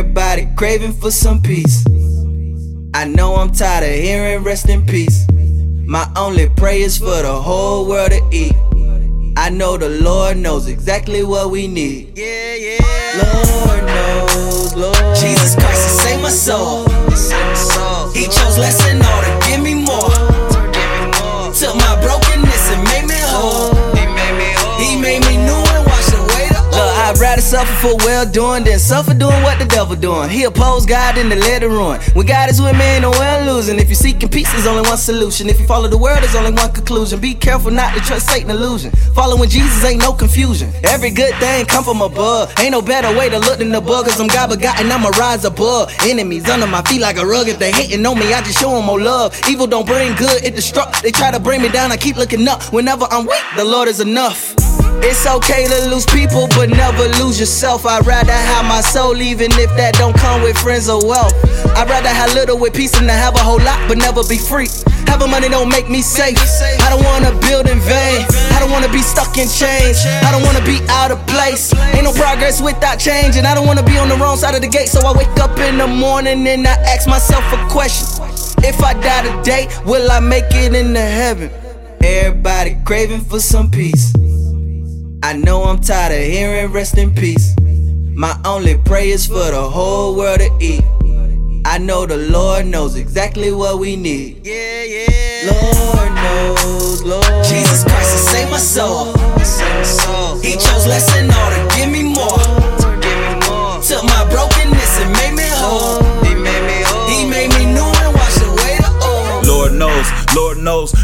Everybody craving for some peace. I know I'm tired of hearing rest in peace. My only prayer is for the whole world to eat. I know the Lord knows exactly what we need. Yeah, yeah. Lord knows, Lord. Jesus Christ has saved my soul. He chose rather suffer for well doing than suffer doing what the devil doing. He oppose God in the let it ruin. When God is with me, ain't no one losing. If you're seeking peace, there's only one solution. If you follow the world, there's only one conclusion. Be careful not to trust Satan illusion. Following Jesus ain't no confusion. Every good thing come from above. Ain't no better way to look than the bug, cause I'm God begotten, I'ma rise above. Enemies under my feet like a rug. If they hating on me, I just show them more love. Evil don't bring good, it destruct. They try to bring me down, I keep looking up. Whenever I'm weak, the Lord is enough. It's okay to lose people, but never lose yourself. I'd rather have my soul, even if that don't come with friends or wealth. I'd rather have little with peace than to have a whole lot, but never be free. Having money don't make me safe. I don't wanna build in vain. I don't wanna be stuck in chains. I don't wanna be out of place. Ain't no progress without change, and I don't wanna be on the wrong side of the gate. So I wake up in the morning and I ask myself a question. If I die today, will I make it into heaven? Everybody craving for some peace. I know I'm tired of hearing rest in peace. My only prayer is for the whole world to eat. I know the Lord knows exactly what we need. Yeah, yeah. Lord knows, Lord. Jesus Christ has saved my soul.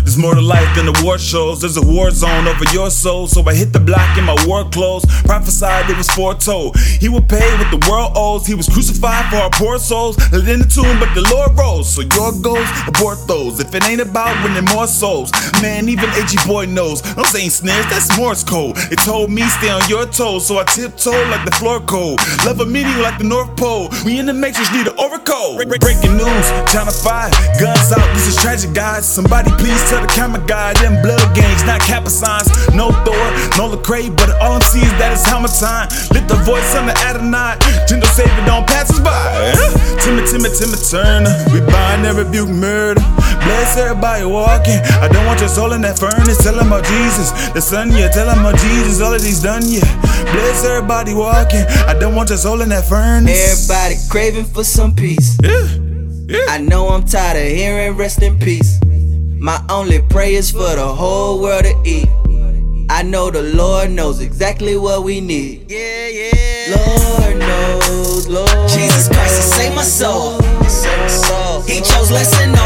There's more to life than the war shows. There's a war zone over your soul, so I hit the block in my war clothes. Prophesied it was foretold. He would pay what the world owes. He was crucified for our poor souls. Laid in the tomb, but the Lord rose. So your goals, abort those. If it ain't about winning more souls, man, even AG boy knows. I'm saying snares, that's Morse code. It told me stay on your toes, so I tiptoe like the floor code. Love a meeting like the North Pole. We in the matrix, need to an overcoat. Break- Breaking news, Channel 5, guns out, this is tragic, guys. Somebody please tell the camera guy, them blood gangs, not Kappa signs. No Thor, no Lecrae, but all I'm seeing is that it's helmet time. Lift the voice on the Adonai, gentle savior don't pass us by. Timmy, Timmy, Timmy Turner, we bind and rebuke murder. Bless everybody walking. I don't want your soul in that furnace. Tell them about Jesus, the Son, yeah. Tell them about Jesus, all of these done, yeah. Bless everybody walking. I don't want your soul in that furnace. Everybody craving for some peace. Yeah, yeah. I know I'm tired of hearing rest in peace. My only prayer is for the whole world to eat. I know the Lord knows exactly what we need. Yeah, yeah. Lord knows, Lord. Jesus Christ has saved my soul. He chose less and all